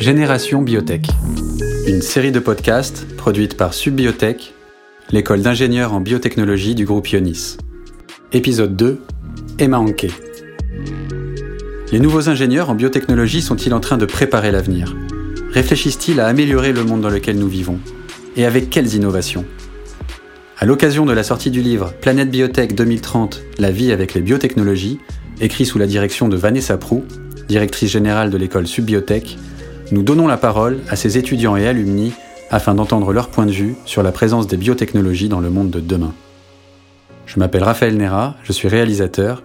Génération Biotech, une série de podcasts produite par Subbiotech, l'école d'ingénieurs en biotechnologie du groupe Ionis. Épisode 2 Emma Anke. Les nouveaux ingénieurs en biotechnologie sont-ils en train de préparer l'avenir? Réfléchissent-ils à améliorer le monde dans lequel nous vivons? Et avec quelles innovations? À l'occasion de la sortie du livre Planète Biotech 2030 La vie avec les biotechnologies, écrit sous la direction de Vanessa Prou, directrice générale de l'école Subbiotech, nous donnons la parole à ces étudiants et alumni afin d'entendre leur point de vue sur la présence des biotechnologies dans le monde de demain. Je m'appelle Raphaël Nera, je suis réalisateur,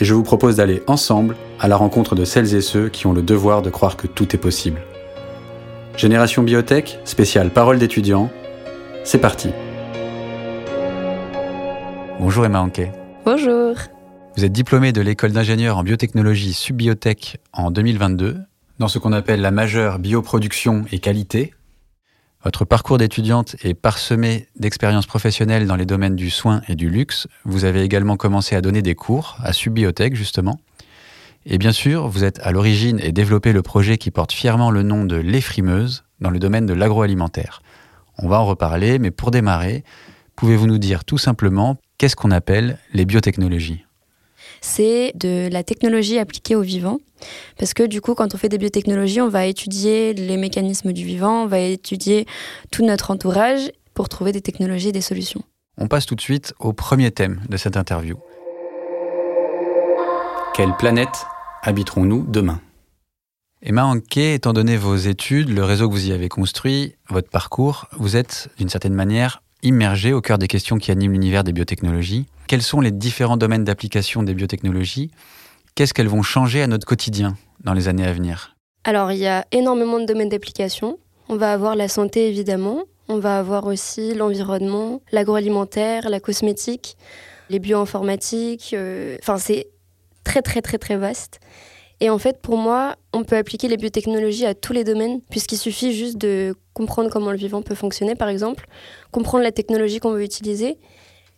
et je vous propose d'aller ensemble à la rencontre de celles et ceux qui ont le devoir de croire que tout est possible. Génération Biotech, spéciale Parole d'étudiants, c'est parti. Bonjour Emma Anquet. Bonjour. Vous êtes diplômée de l'école d'ingénieurs en biotechnologie Subbiotech en 2022 dans ce qu'on appelle la majeure bioproduction et qualité. Votre parcours d'étudiante est parsemé d'expériences professionnelles dans les domaines du soin et du luxe. Vous avez également commencé à donner des cours à Subbiotech, justement. Et bien sûr, vous êtes à l'origine et développé le projet qui porte fièrement le nom de Les Frimeuses dans le domaine de l'agroalimentaire. On va en reparler, mais pour démarrer, pouvez-vous nous dire tout simplement qu'est-ce qu'on appelle les biotechnologies? C'est de la technologie appliquée au vivant. Parce que du coup, quand on fait des biotechnologies, on va étudier les mécanismes du vivant, on va étudier tout notre entourage pour trouver des technologies et des solutions. On passe tout de suite au premier thème de cette interview. Quelle planète habiterons-nous demain? Emma Anke, étant donné vos études, le réseau que vous y avez construit, votre parcours, vous êtes d'une certaine manière immergé au cœur des questions qui animent l'univers des biotechnologies. Quels sont les différents domaines d'application des biotechnologies? Qu'est-ce qu'elles vont changer à notre quotidien dans les années à venir? Alors, il y a énormément de domaines d'application. On va avoir la santé, évidemment. On va avoir aussi l'environnement, l'agroalimentaire, la cosmétique, les bioinformatiques. Euh, enfin, c'est très, très, très, très vaste. Et en fait, pour moi, on peut appliquer les biotechnologies à tous les domaines, puisqu'il suffit juste de comprendre comment le vivant peut fonctionner, par exemple, comprendre la technologie qu'on veut utiliser,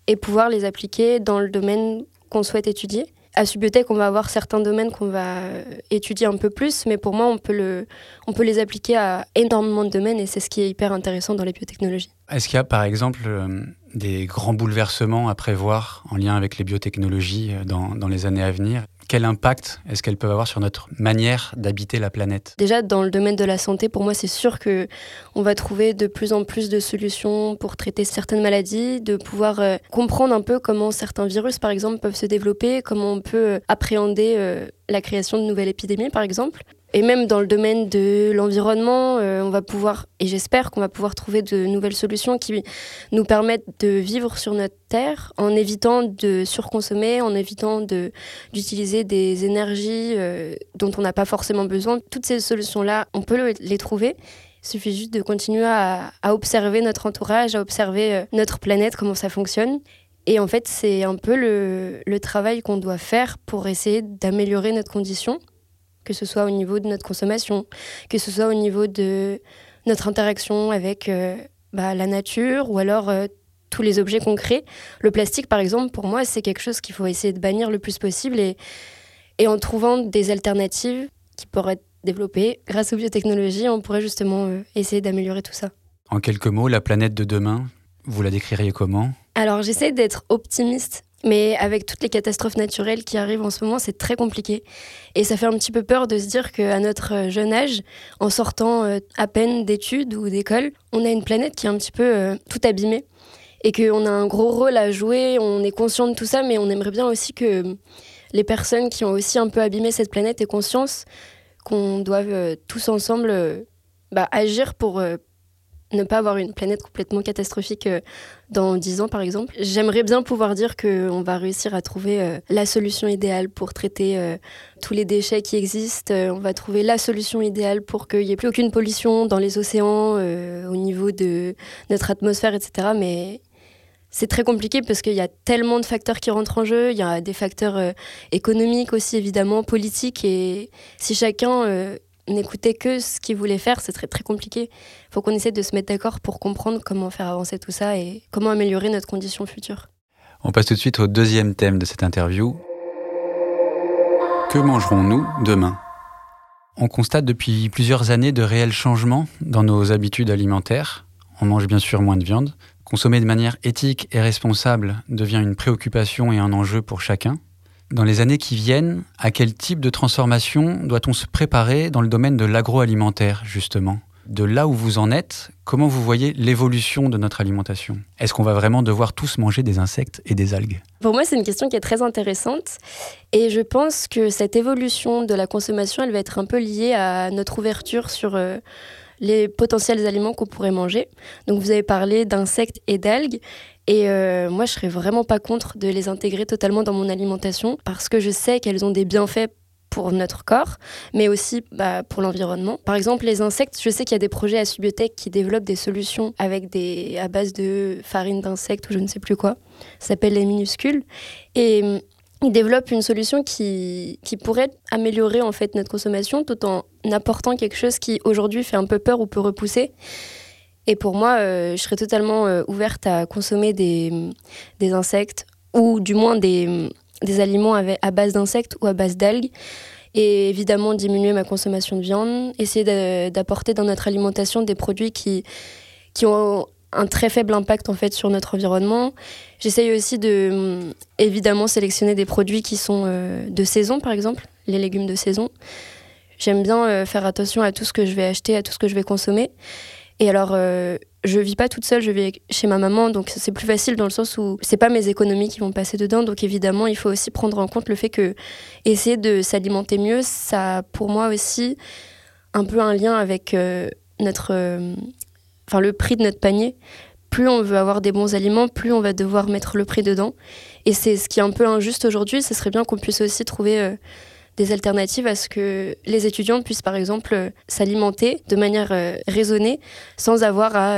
et pouvoir les appliquer dans le domaine qu'on souhaite étudier. À Subbiotech, on va avoir certains domaines qu'on va étudier un peu plus, mais pour moi, on peut, les appliquer à énormément de domaines et c'est ce qui est hyper intéressant dans les biotechnologies. Est-ce qu'il y a par exemple euh, des grands bouleversements à prévoir en lien avec les biotechnologies euh, dans les années à venir? Quel impact est-ce qu'elles peuvent avoir sur notre manière d'habiter la planète? Déjà, dans le domaine de la santé, pour moi, c'est sûr que on va trouver de plus en plus de solutions pour traiter certaines maladies, de pouvoir euh, comprendre un peu comment certains virus, par exemple, peuvent se développer, comment on peut appréhender la création de nouvelles épidémies, par exemple. Et même dans le domaine de l'environnement, euh, on va pouvoir, et j'espère qu'on va pouvoir trouver de nouvelles solutions qui nous permettent de vivre sur notre terre en évitant de surconsommer, en évitant d'utiliser des énergies euh, dont on n'a pas forcément besoin. Toutes ces solutions-là, on peut les trouver. Il suffit juste de continuer à, observer notre entourage, à observer euh, notre planète, comment ça fonctionne. Et en fait, c'est un peu le, le travail qu'on doit faire pour essayer d'améliorer notre condition que ce soit au niveau de notre consommation, que ce soit au niveau de notre interaction avec euh, bah, la nature ou alors euh, tous les objets concrets. Le plastique, par exemple, pour moi, c'est quelque chose qu'il faut essayer de bannir le plus possible et, et en trouvant des alternatives qui pourraient être développées grâce aux biotechnologies, on pourrait justement euh, essayer d'améliorer tout ça. En quelques mots, la planète de demain, vous la décririez comment? Alors j'essaie d'être optimiste mais avec toutes les catastrophes naturelles qui arrivent en ce moment, c'est très compliqué. Et ça fait un petit peu peur de se dire qu'à notre euh, jeune âge, en sortant euh, à peine d'études ou d'école, on a une planète qui est un petit peu euh, tout abîmée. Et qu'on a un gros rôle à jouer, on est conscient de tout ça, mais on aimerait bien aussi que les personnes qui ont aussi un peu abîmé cette planète aient conscience qu'on doit tous ensemble bah, agir pour, ne pas avoir une planète complètement catastrophique euh, dans 10 ans, par exemple. J'aimerais bien pouvoir dire qu'on va réussir à trouver euh, la solution idéale pour traiter euh, tous les déchets qui existent. on va trouver la solution idéale pour qu'il n'y ait plus aucune pollution dans les océans, au niveau de notre atmosphère, etc. Mais c'est très compliqué parce qu'il y a tellement de facteurs qui rentrent en jeu. Il y a des facteurs économiques aussi, évidemment, politiques. Et si chacun n'écoutait que ce qu'il voulait faire, c'est très, très compliqué. Il faut qu'on essaie de se mettre d'accord pour comprendre comment faire avancer tout ça et comment améliorer notre condition future. On passe tout de suite au deuxième thème de cette interview. Que mangerons-nous demain? On constate depuis plusieurs années de réels changements dans nos habitudes alimentaires. On mange bien sûr moins de viande. Consommer de manière éthique et responsable devient une préoccupation et un enjeu pour chacun. Dans les années qui viennent, à quel type de transformation doit-on se préparer dans le domaine de l'agroalimentaire, justement? De là où vous en êtes, comment vous voyez l'évolution de notre alimentation? Est-ce qu'on va vraiment devoir tous manger des insectes et des algues? Pour moi, c'est une question qui est très intéressante. Et je pense que cette évolution de la consommation, elle va être un peu liée à notre ouverture sur... Euh, les potentiels aliments qu'on pourrait manger. Donc vous avez parlé d'insectes et d'algues. Et euh, moi, je serais vraiment pas contre de les intégrer totalement dans mon alimentation parce que je sais qu'elles ont des bienfaits pour notre corps, mais aussi bah, pour l'environnement. Par exemple, les insectes, je sais qu'il y a des projets à Subiotech qui développent des solutions avec des à base de farine d'insectes ou je ne sais plus quoi. Ça s'appelle les minuscules. Et il développe une solution qui, pourrait améliorer en fait notre consommation tout en apportant quelque chose qui aujourd'hui fait un peu peur ou peut repousser. Et pour moi, euh, je serais totalement euh, ouverte à consommer des, des, insectes ou du moins des, des aliments à base d'insectes ou à base d'algues. Et évidemment, diminuer ma consommation de viande, essayer d'apporter dans notre alimentation des produits qui, qui ont un très faible impact en fait sur notre environnement. J'essaye aussi de mm, évidemment sélectionner des produits qui sont euh, de saison par exemple, les légumes de saison. J'aime bien euh, faire attention à tout ce que je vais acheter, à tout ce que je vais consommer. Et alors euh, je vis pas toute seule, je vis chez ma maman, donc c'est plus facile dans le sens où c'est pas mes économies qui vont passer dedans. Donc évidemment, il faut aussi prendre en compte le fait que essayer de s'alimenter mieux, ça a pour moi aussi un peu un lien avec notre enfin le prix de notre panier. Plus on veut avoir des bons aliments, plus on va devoir mettre le prix dedans. Et c'est ce qui est un peu injuste aujourd'hui. Ce serait bien qu'on puisse aussi trouver euh, des alternatives à ce que les étudiants puissent par exemple euh, s'alimenter de manière euh, raisonnée sans avoir à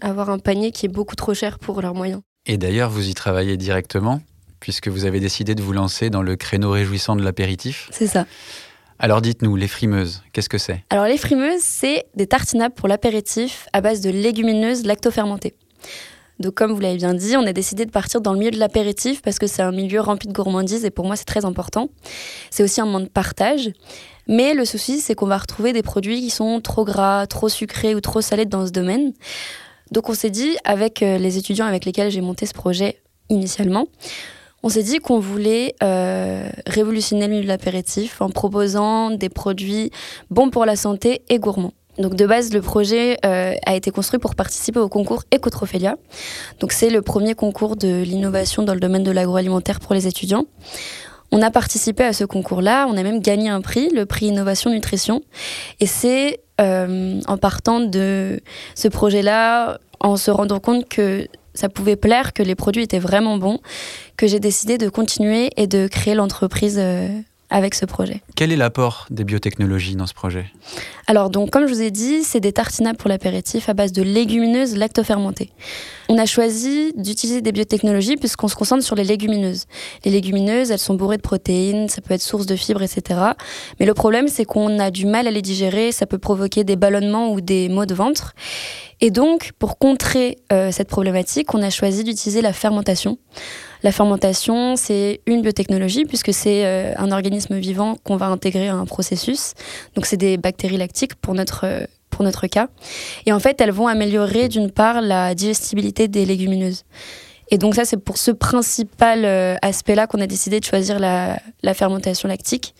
avoir un panier qui est beaucoup trop cher pour leurs moyens. Et d'ailleurs, vous y travaillez directement puisque vous avez décidé de vous lancer dans le créneau réjouissant de l'apéritif? C'est ça. Alors dites-nous, les frimeuses, qu'est-ce que c'est? Alors les frimeuses, c'est des tartinables pour l'apéritif à base de légumineuses lactofermentées. Donc comme vous l'avez bien dit, on a décidé de partir dans le milieu de l'apéritif parce que c'est un milieu rempli de gourmandises et pour moi c'est très important. C'est aussi un moment de partage. Mais le souci, c'est qu'on va retrouver des produits qui sont trop gras, trop sucrés ou trop salés dans ce domaine. Donc on s'est dit, avec euh, les étudiants avec lesquels j'ai monté ce projet initialement, on s'est dit qu'on voulait euh, révolutionner le milieu de l'apéritif en proposant des produits bons pour la santé et gourmands. Donc de base, le projet euh, a été construit pour participer au concours Ecotrophelia. Donc c'est le premier concours de l'innovation dans le domaine de l'agroalimentaire pour les étudiants. On a participé à ce concours-là, on a même gagné un prix, le prix Innovation Nutrition. Et c'est euh, en partant de ce projet-là, en se rendant compte que ça pouvait plaire, que les produits étaient vraiment bons, que j'ai décidé de continuer et de créer l'entreprise euh, avec ce projet. Quel est l'apport des biotechnologies dans ce projet? Alors donc comme je vous ai dit, c'est des tartinables pour l'apéritif à base de légumineuses lactofermentées. On a choisi d'utiliser des biotechnologies puisqu'on se concentre sur les légumineuses. Les légumineuses, elles sont bourrées de protéines, ça peut être source de fibres, etc. Mais le problème, c'est qu'on a du mal à les digérer, ça peut provoquer des ballonnements ou des maux de ventre. Et donc, pour contrer euh, cette problématique, on a choisi d'utiliser la fermentation. La fermentation, c'est une biotechnologie puisque c'est euh, un organisme vivant qu'on va intégrer à un processus. Donc, c'est des bactéries lactiques pour notre, euh, pour notre cas. Et en fait, elles vont améliorer d'une part la digestibilité des légumineuses. Et donc ça, c'est pour ce principal euh, aspect-là qu'on a décidé de choisir la, fermentation lactique.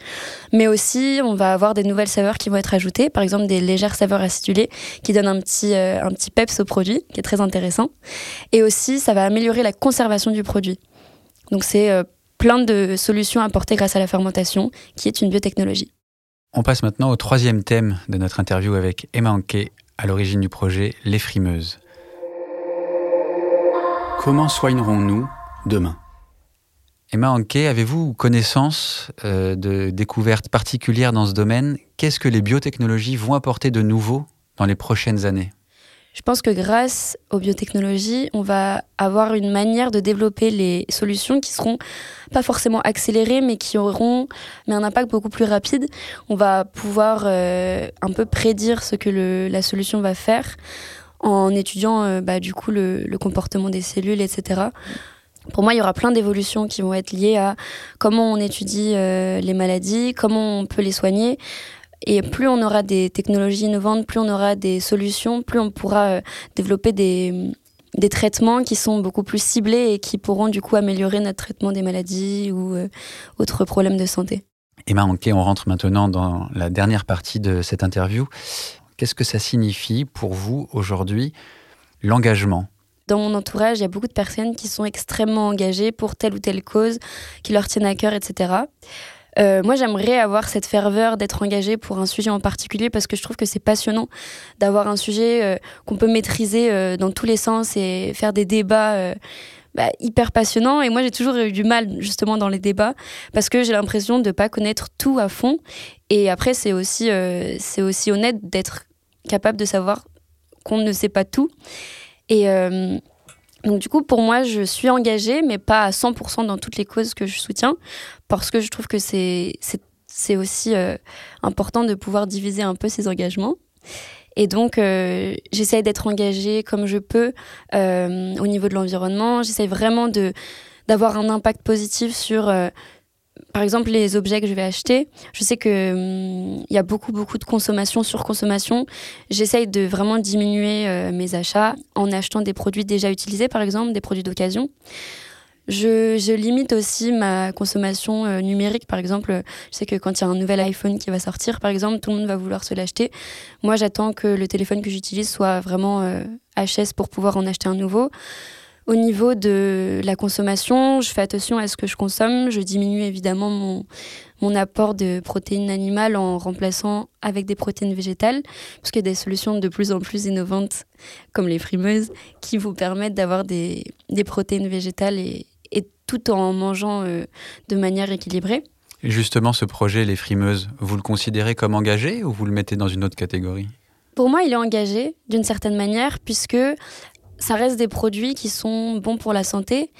Mais aussi, on va avoir des nouvelles saveurs qui vont être ajoutées, par exemple des légères saveurs acidulées qui donnent un petit, euh, un petit peps au produit, qui est très intéressant. Et aussi, ça va améliorer la conservation du produit. Donc c'est euh, plein de solutions apportées grâce à la fermentation, qui est une biotechnologie. On passe maintenant au troisième thème de notre interview avec Emma Anquet, à l'origine du projet Les Frimeuses. Comment soignerons-nous demain? Emma Anke, avez-vous connaissance euh, de découvertes particulières dans ce domaine? Qu'est-ce que les biotechnologies vont apporter de nouveau dans les prochaines années? Je pense que grâce aux biotechnologies, on va avoir une manière de développer les solutions qui seront pas forcément accélérées, mais qui auront mais un impact beaucoup plus rapide. On va pouvoir euh, un peu prédire ce que la solution va faire en étudiant euh, bah, du coup le, comportement des cellules, etc. Pour moi, il y aura plein d'évolutions qui vont être liées à comment on étudie euh, les maladies, comment on peut les soigner, Et plus on aura des technologies innovantes, plus on aura des solutions, plus on pourra développer des, des traitements qui sont beaucoup plus ciblés et qui pourront du coup améliorer notre traitement des maladies ou autres problèmes de santé. Emma Anquet, on rentre maintenant dans la dernière partie de cette interview. Qu'est-ce que ça signifie pour vous aujourd'hui l'engagement? Dans mon entourage, il y a beaucoup de personnes qui sont extrêmement engagées pour telle ou telle cause, qui leur tiennent à cœur, etc. Euh, moi, j'aimerais avoir cette ferveur d'être engagée pour un sujet en particulier parce que je trouve que c'est passionnant d'avoir un sujet euh, qu'on peut maîtriser euh, dans tous les sens et faire des débats bah, hyper passionnants. Et moi, j'ai toujours eu du mal justement dans les débats parce que j'ai l'impression de ne pas connaître tout à fond. Et après, c'est aussi, c'est aussi honnête d'être capable de savoir qu'on ne sait pas tout. Et euh, donc du coup, pour moi, je suis engagée, mais pas à 100% dans toutes les causes que je soutiens, parce que je trouve que c'est aussi euh, important de pouvoir diviser un peu ses engagements. Et donc, euh, j'essaye d'être engagée comme je peux au niveau de l'environnement. J'essaye vraiment d'avoir un impact positif sur par exemple, les objets que je vais acheter, je sais que hum, il y a beaucoup beaucoup de consommation, surconsommation. J'essaye de vraiment diminuer euh, mes achats en achetant des produits déjà utilisés, par exemple, des produits d'occasion. Je, limite aussi ma consommation euh, numérique, par exemple. Je sais que quand il y a un nouvel iPhone qui va sortir, par exemple, tout le monde va vouloir se l'acheter. Moi, j'attends que le téléphone que j'utilise soit vraiment HS euh, pour pouvoir en acheter un nouveau. Au niveau de la consommation, je fais attention à ce que je consomme. Je diminue évidemment mon, mon apport de protéines animales en remplaçant avec des protéines végétales, parce qu'il y a des solutions de plus en plus innovantes, comme les frimeuses, qui vous permettent d'avoir des, des, protéines végétales et, et, tout en mangeant euh, de manière équilibrée. Et justement, ce projet, les frimeuses, vous le considérez comme engagé ou vous le mettez dans une autre catégorie? Pour moi, il est engagé d'une certaine manière, puisque ça reste des produits qui sont bons pour la santé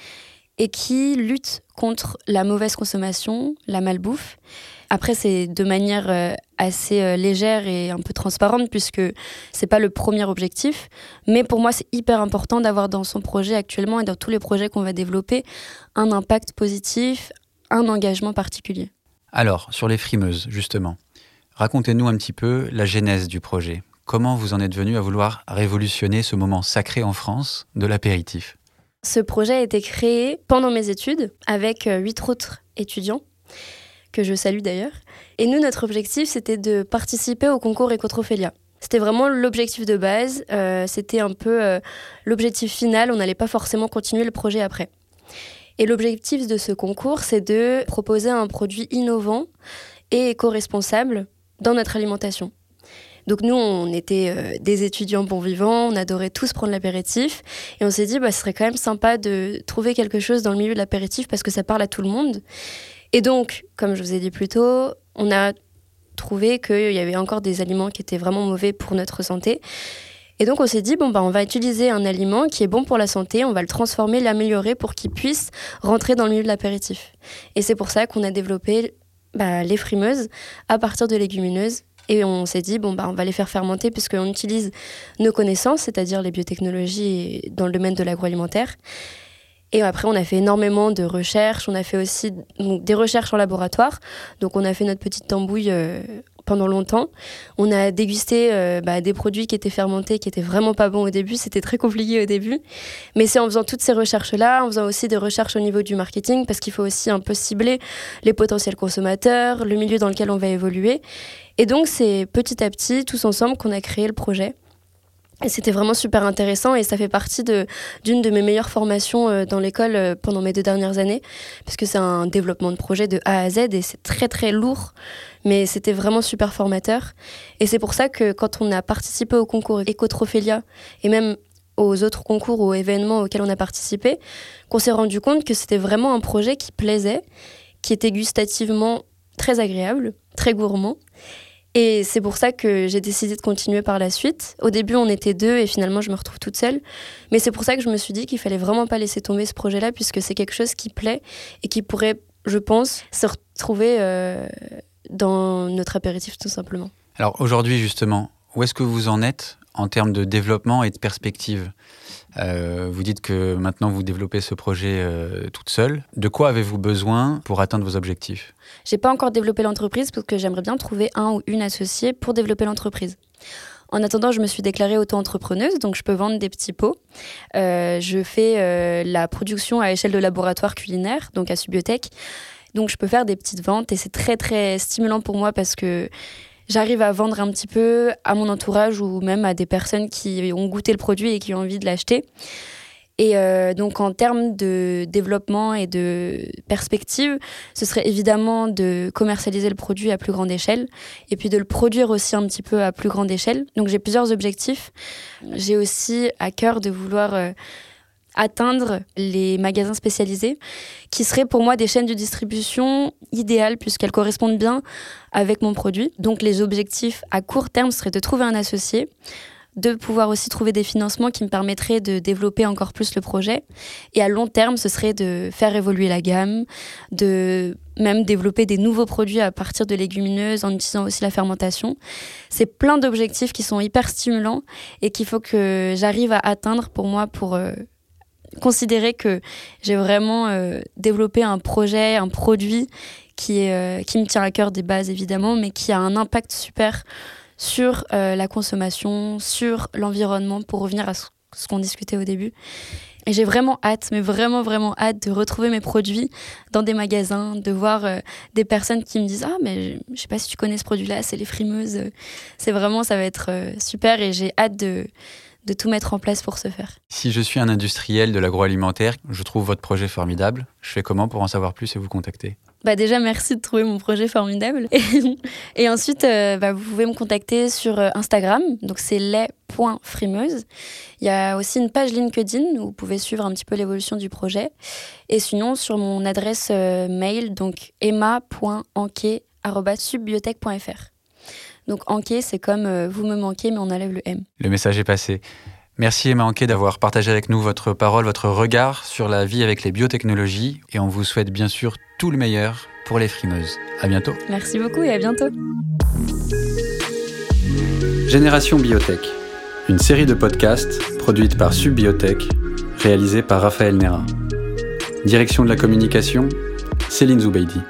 et qui luttent contre la mauvaise consommation, la malbouffe. Après, c'est de manière euh, assez euh, légère et un peu transparente puisque c'est pas le premier objectif. Mais pour moi, c'est hyper important d'avoir dans son projet actuellement et dans tous les projets qu'on va développer un impact positif, un engagement particulier. Alors, sur les frimeuses, justement, racontez-nous un petit peu la genèse du projet. Comment vous en êtes venu à vouloir révolutionner ce moment sacré en France de l'apéritif? Ce projet a été créé pendant mes études avec euh, huit autres étudiants que je salue d'ailleurs. Et nous, notre objectif, c'était de participer au concours Ecotrophélia. C'était vraiment l'objectif de base, euh, c'était un peu euh, l'objectif final, on n'allait pas forcément continuer le projet après. Et l'objectif de ce concours, c'est de proposer un produit innovant et éco-responsable dans notre alimentation. Donc nous, on était euh, des étudiants bons vivants, on adorait tous prendre l'apéritif. Et on s'est dit, bah, ce serait quand même sympa de trouver quelque chose dans le milieu de l'apéritif parce que ça parle à tout le monde. Et donc, comme je vous ai dit plus tôt, on a trouvé qu'il y avait encore des aliments qui étaient vraiment mauvais pour notre santé. Et donc on s'est dit, bon, bah, on va utiliser un aliment qui est bon pour la santé, on va le transformer, l'améliorer pour qu'il puisse rentrer dans le milieu de l'apéritif. Et c'est pour ça qu'on a développé bah, les frimeuses à partir de légumineuses et on s'est dit, bon, bah, on va les faire fermenter puisqu'on utilise nos connaissances, c'est-à-dire les biotechnologies dans le domaine de l'agroalimentaire. Et après, on a fait énormément de recherches. On a fait aussi des recherches en laboratoire. Donc, on a fait notre petite tambouille euh, pendant longtemps. On a dégusté euh, bah, des produits qui étaient fermentés, qui étaient vraiment pas bons au début. C'était très compliqué au début. Mais c'est en faisant toutes ces recherches-là, en faisant aussi des recherches au niveau du marketing, parce qu'il faut aussi un peu cibler les potentiels consommateurs, le milieu dans lequel on va évoluer. Et donc, c'est petit à petit, tous ensemble, qu'on a créé le projet. C'était vraiment super intéressant et ça fait partie d'une de, mes meilleures formations euh, dans l'école euh, pendant mes deux dernières années, parce que c'est un développement de projet de A à Z et c'est très très lourd, mais c'était vraiment super formateur. Et c'est pour ça que quand on a participé au concours Ecotrophélia et même aux autres concours ou événements auxquels on a participé, qu'on s'est rendu compte que c'était vraiment un projet qui plaisait, qui était gustativement très agréable, très gourmand et c'est pour ça que j'ai décidé de continuer par la suite. Au début, on était deux et finalement, je me retrouve toute seule. Mais c'est pour ça que je me suis dit qu'il fallait vraiment pas laisser tomber ce projet-là, puisque c'est quelque chose qui plaît et qui pourrait, je pense, se retrouver euh, dans notre apéritif tout simplement. Alors aujourd'hui, justement, où est-ce que vous en êtes en termes de développement et de perspective? Euh, vous dites que maintenant vous développez ce projet euh, toute seule. De quoi avez-vous besoin pour atteindre vos objectifs? J'ai pas encore développé l'entreprise parce que j'aimerais bien trouver un ou une associée pour développer l'entreprise. En attendant, je me suis déclarée auto-entrepreneuse, donc je peux vendre des petits pots. Euh, je fais la production à échelle de laboratoire culinaire, donc à Subiotech. Donc je peux faire des petites ventes et c'est très très stimulant pour moi parce que j'arrive à vendre un petit peu à mon entourage ou même à des personnes qui ont goûté le produit et qui ont envie de l'acheter. Et euh, donc en termes de développement et de perspective, ce serait évidemment de commercialiser le produit à plus grande échelle et puis de le produire aussi un petit peu à plus grande échelle. Donc j'ai plusieurs objectifs. J'ai aussi à cœur de vouloir euh, atteindre les magasins spécialisés, qui seraient pour moi des chaînes de distribution idéales puisqu'elles correspondent bien avec mon produit. Donc les objectifs à court terme seraient de trouver un associé, de pouvoir aussi trouver des financements qui me permettraient de développer encore plus le projet. Et à long terme, ce serait de faire évoluer la gamme, de même développer des nouveaux produits à partir de légumineuses en utilisant aussi la fermentation. C'est plein d'objectifs qui sont hyper stimulants et qu'il faut que j'arrive à atteindre pour moi pour euh, considérer que j'ai vraiment euh, développé un projet, un produit qui, euh, qui me tient à cœur des bases évidemment, mais qui a un impact super sur euh, la consommation, sur l'environnement, pour revenir à ce, qu'on discutait au début. Et j'ai vraiment hâte, mais vraiment, vraiment hâte de retrouver mes produits dans des magasins, de voir des personnes qui me disent Ah, mais je, je sais pas si tu connais ce produit-là, c'est les frimeuses. C'est vraiment, ça va être super et j'ai hâte de, de tout mettre en place pour ce faire. Si je suis un industriel de l'agroalimentaire, je trouve votre projet formidable. Je fais comment pour en savoir plus et vous contacter? Bah déjà, merci de trouver mon projet formidable. Et, ensuite, euh, bah, vous pouvez me contacter sur euh, Instagram, donc c'est les.frimeuse. Il y a aussi une page LinkedIn où vous pouvez suivre un petit peu l'évolution du projet. Et sinon, sur mon adresse euh, mail, donc emma.anquet.subbiotech.fr. Donc Anké, c'est comme euh, vous me manquez, mais on enlève le M. Le message est passé. Merci Emma Anké d'avoir partagé avec nous votre parole, votre regard sur la vie avec les biotechnologies. Et on vous souhaite bien sûr tout le meilleur pour les frimeuses. À bientôt. Merci beaucoup et à bientôt. Génération Biotech, une série de podcasts produite par Subbiotech, réalisée par Raphaël Nera. Direction de la communication, Céline Zoubeidi.